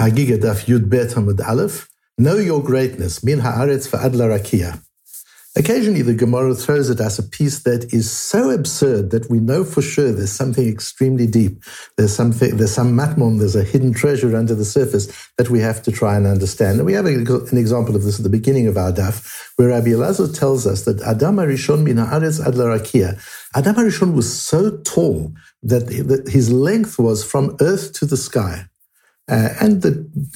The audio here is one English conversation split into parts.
Chagiga Daf Yud Bet Hamud Aleph. Know your greatness. Min haaretz va'ad rakia. Occasionally, the Gemara throws at us a piece that is so absurd that we know for sure there's something extremely deep. There's something, there's some matmon, there's a hidden treasure under the surface that we have to try and understand. And we have a, an example of this at the beginning of our daf, where Rabbi Elazar tells us that Adam Arishon min haaretz ad rakia. Adam Arishon was so tall that his length was from earth to the sky. Uh, and the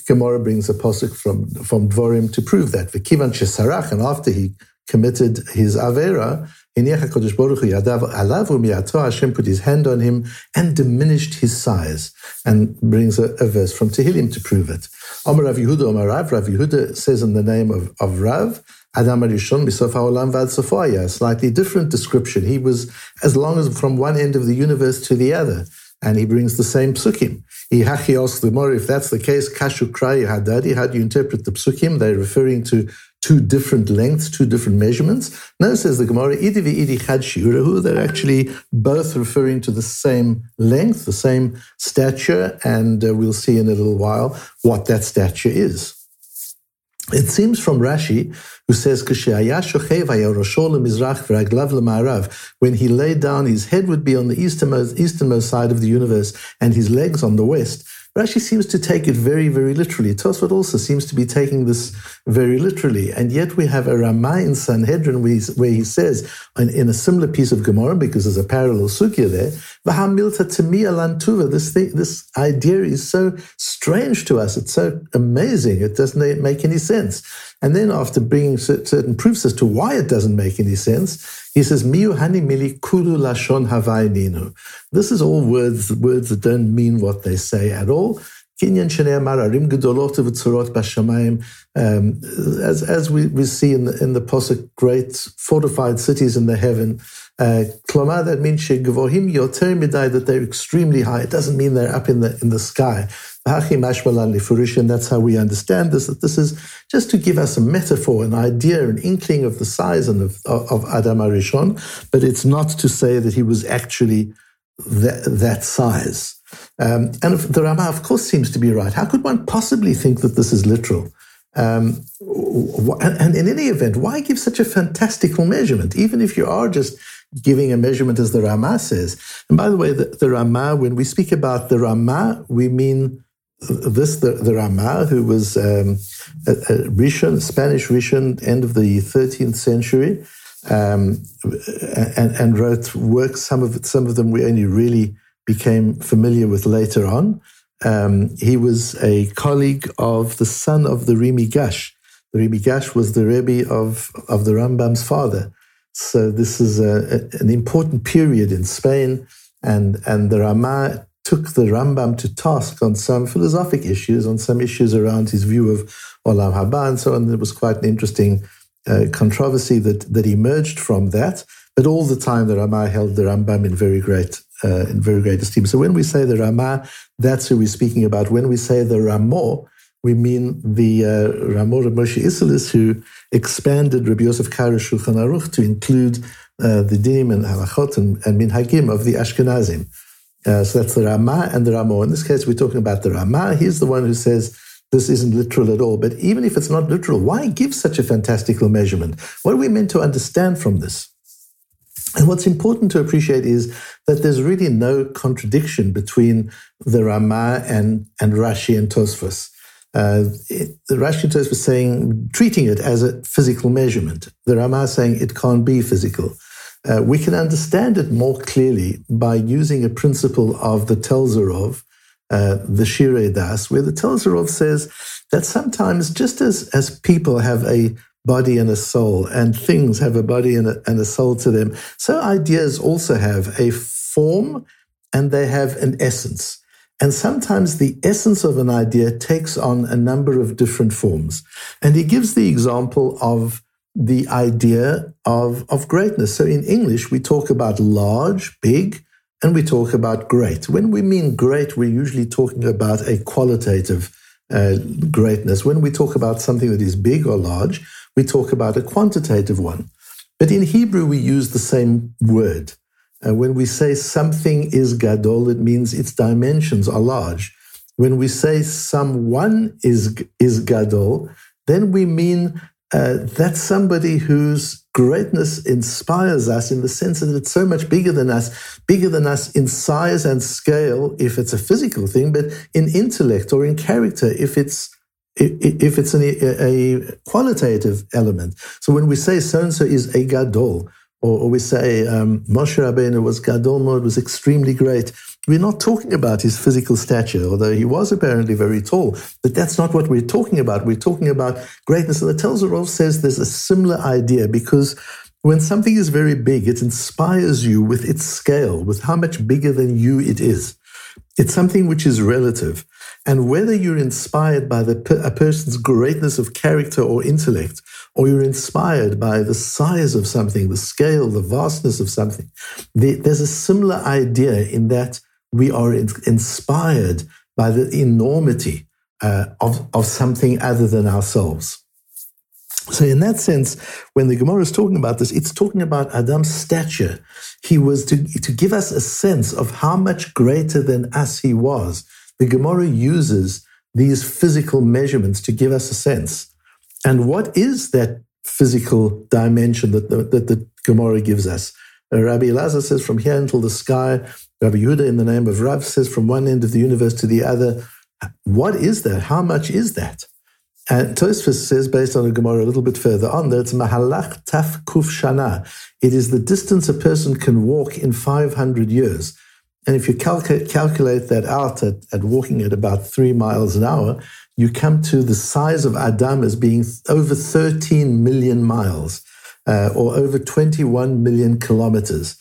Gemara brings a posuk from, from Dvorim to prove that. V'kivan shesarach, and after he committed his avera, Hashem put his hand on him and diminished his size, and brings a, a verse from Tehillim to prove it. Amar Rav Yehuda, Amar Rav, Rav Yehuda says in the name of, of Rav, Adam Arishon misof haolam vad a slightly different description. He was as long as from one end of the universe to the other, and he brings the same psukim. Ihachi asks the more if that's the case, kashu krai hadadi, how do you interpret the psukim? They're referring to two different lengths, two different measurements. No, says the Gemara, idi idi chad shiurahu, they're actually both referring to the same length, the same stature, and uh, we'll see in a little while what that stature is. It seems from Rashi, who says, when he lay down, his head would be on the easternmost, easternmost side of the universe and his legs on the west. Rashi seems to take it very, very literally. Tosfot also seems to be taking this very literally. And yet we have a Ramah in Sanhedrin where, where he says, in, in, a similar piece of Gemara, because there's a parallel sugya there, Vahamilta Tamiya Lantuva, this thing, this idea is so strange to us. It's so amazing. It doesn't make any sense. And then after bringing certain proofs as to why it doesn't make any sense, he says, Miu hani mili kulu lashon havaininu. This is all words, words that don't mean what they say at all. Um, as as we, we see in the in the posuk, great fortified cities in the heaven. Uh, Klomar, that means shegevohim yoter midai, that they're extremely high. It doesn't mean they're up in the in the sky. And that's how we understand this, that this is just to give us a metaphor, an idea, an inkling of the size and of, of Adam Arishon, but it's not to say that he was actually that, that size. Um, and the Rama, of course, seems to be right. How could one possibly think that this is literal? Um, and in any event, why give such a fantastical measurement? Even if you are just giving a measurement as the Rama says. And by the way, the, the Rama, when we speak about the Rama, we mean this the, the Rama, who was um, a, a Rishon, Spanish Rishon, end of the 13th century, um, and, and, wrote works. Some of some of them we only really became familiar with later on. Um, he was a colleague of the son of the Ri Migash. The Ri Migash was the Rebbe of, of the Rambam's father. So this is a, a, an important period in Spain, and, and the Rama took the Rambam to task on some philosophic issues, on some issues around his view of Olam Haba and so on. There was quite an interesting uh, controversy that, that emerged from that. But all the time, the Rama held the Rambam in very great uh, in very great esteem. So when we say the Rama, that's who we're speaking about. When we say the Ramo, we mean the uh, Ramo Moshe Isserles, who expanded Rabbi Yosef Karo Shulchan Aruch to include uh, the dinim and halachot and, and minhagim of the Ashkenazim. Uh, so that's the Rama and the Ramo. In this case, we're talking about the Rama. He's the one who says this isn't literal at all. But even if it's not literal, why give such a fantastical measurement? What are we meant to understand from this? And what's important to appreciate is that there's really no contradiction between the Rama and, and Rashi and Tosfos. Uh, the Rashi and Tosfos saying, treating it as a physical measurement. The Rama saying it can't be physical. Uh, we can understand it more clearly by using a principle of the Telzer Rov, uh, the Shiurei Daas, where the Telzer Rov says that sometimes just as, as people have a body and a soul, and things have a body and a, and a soul to them, so ideas also have a form and they have an essence. And sometimes the essence of an idea takes on a number of different forms. And he gives the example of the idea of, of greatness. So in English, we talk about large, big, and we talk about great. When we mean great, we're usually talking about a qualitative uh, greatness. When we talk about something that is big or large, we talk about a quantitative one. But in Hebrew, we use the same word. When we say something is gadol, it means its dimensions are large. When we say someone is, is Gadol, then we mean uh, that's somebody whose greatness inspires us in the sense that it's so much bigger than us, bigger than us in size and scale if it's a physical thing, but in intellect or in character if it's if it's an, a, qualitative element. So when we say so and so is a gadol, or, or we say um, Moshe Rabbeinu was gadol mod, was extremely great, we're not talking about his physical stature, although he was apparently very tall. But that's not what we're talking about. We're talking about greatness. And the Telzer says there's a similar idea because when something is very big, it inspires you with its scale, with how much bigger than you it is. It's something which is relative. And whether you're inspired by the, a person's greatness of character or intellect, or you're inspired by the size of something, the scale, the vastness of something, there's a similar idea in that we are inspired by the enormity uh, of, of something other than ourselves. So, in that sense, when the Gemara is talking about this, it's talking about Adam's stature. He was to, to give us a sense of how much greater than us he was. The Gemara uses these physical measurements to give us a sense. And what is that physical dimension that the, that the Gemara gives us? Uh, Rabbi Elazar says, from here until the sky, Rabbi Yehuda, in the name of Rav, says from one end of the universe to the other. What is that? How much is that? And Tosfos says, based on a Gemara a little bit further on, that it's Mahalach Taf Kuf Shana. It is the distance a person can walk in 500 years. And if you calculate, that out at, at walking at about three miles an hour, you come to the size of Adam as being over 13 million miles uh, or over 21 million kilometers.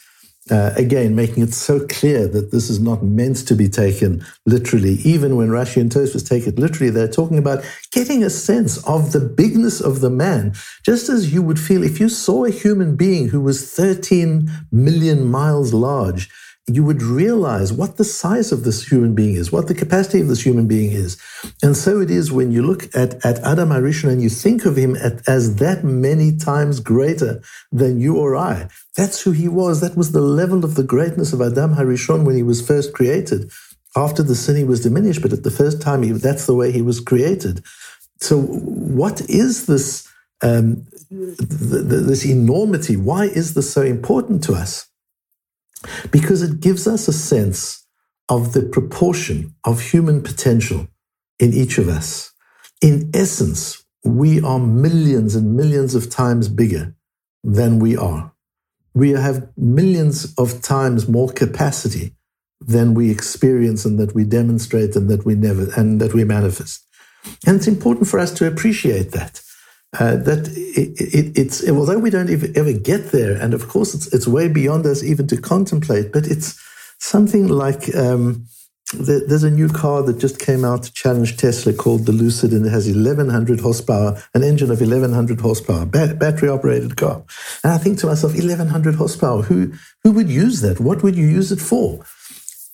Uh, again, making it so clear that this is not meant to be taken literally. Even when Rashi and Tosfos take it literally, they're talking about getting a sense of the bigness of the man, just as you would feel if you saw a human being who was 13 million miles large you would realize what the size of this human being is, what the capacity of this human being is. And so it is when you look at, at Adam Harishon and you think of him at, as that many times greater than you or I. That's who he was. That was the level of the greatness of Adam Harishon when he was first created. After the sin, he was diminished, but at the first time, he, that's the way he was created. So, what is this, um, this enormity? Why is this so important to us? Because it gives us a sense of the proportion of human potential in each of us. In essence, we are millions and millions of times bigger than we are. We have millions of times more capacity than we experience and that we demonstrate and that we never and that we manifest. And it's important for us to appreciate that uh, that it, it, it's although we don't ever, get there, and of course it's it's way beyond us even to contemplate. But it's something like um, the, there's a new car that just came out to challenge Tesla called the Lucid, and it has 1100 horsepower, an engine of 1100 horsepower, bat, battery operated car. And I think to myself, 1100 horsepower. Who who would use that? What would you use it for?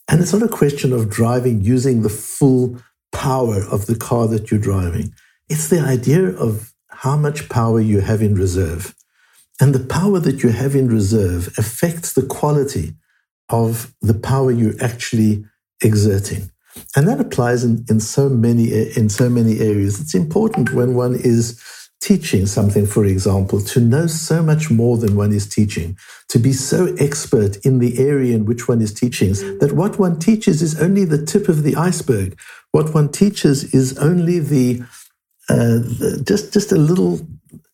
And it's not a question of driving using the full power of the car that you're driving. It's the idea of how much power you have in reserve. And the power that you have in reserve affects the quality of the power you're actually exerting. And that applies in, in so many in so many areas. It's important when one is teaching something, for example, to know so much more than one is teaching, to be so expert in the area in which one is teaching, that what one teaches is only the tip of the iceberg. What one teaches is only the uh, just just a little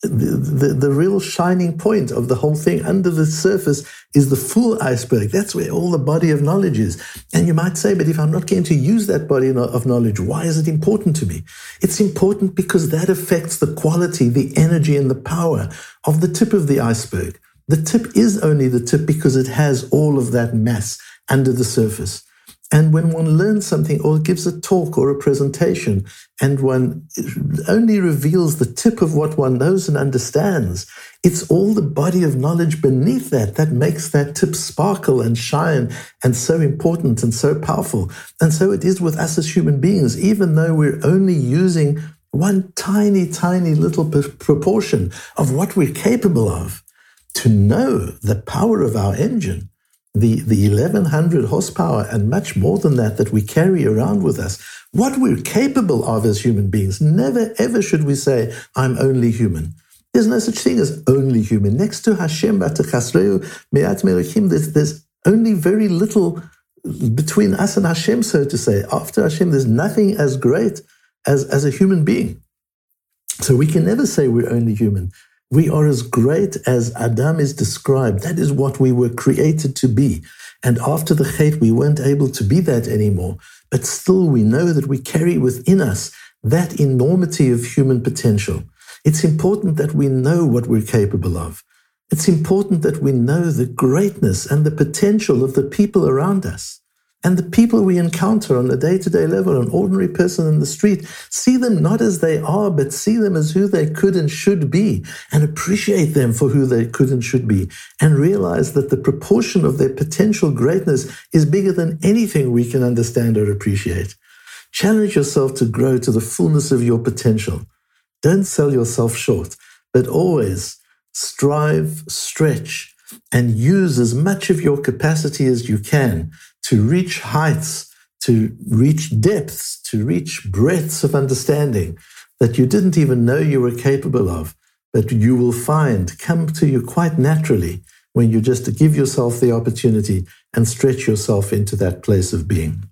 the, the, the, real shining point of the whole thing under the surface is the full iceberg. That's where all the body of knowledge is. And you might say, but if I'm not going to use that body of knowledge, why is it important to me? It's important because that affects the quality, the energy, and the power of the tip of the iceberg. The tip is only the tip because it has all of that mass under the surface. And when one learns something or gives a talk or a presentation, and one only reveals the tip of what one knows and understands, it's all the body of knowledge beneath that that makes that tip sparkle and shine and so important and so powerful. And so it is with us as human beings, even though we're only using one tiny, tiny little proportion of what we're capable of, to know the power of our engine the, the 1100 horsepower and much more than that that we carry around with us, what we're capable of as human beings. Never, ever should we say, I'm only human. There's no such thing as only human. Next to Hashem, there's, there's only very little between us and Hashem, so to say. After Hashem, there's nothing as great as, as a human being. So we can never say we're only human. We are as great as Adam is described. That is what we were created to be. And after the Chet, we weren't able to be that anymore. But still, we know that we carry within us that enormity of human potential. It's important that we know what we're capable of. It's important that we know the greatness and the potential of the people around us. And the people we encounter on a day to day level, an ordinary person in the street, see them not as they are, but see them as who they could and should be, and appreciate them for who they could and should be, and realize that the proportion of their potential greatness is bigger than anything we can understand or appreciate. Challenge yourself to grow to the fullness of your potential. Don't sell yourself short, but always strive, stretch, and use as much of your capacity as you can to reach heights, to reach depths, to reach breadths of understanding that you didn't even know you were capable of, but you will find come to you quite naturally when you just give yourself the opportunity and stretch yourself into that place of being.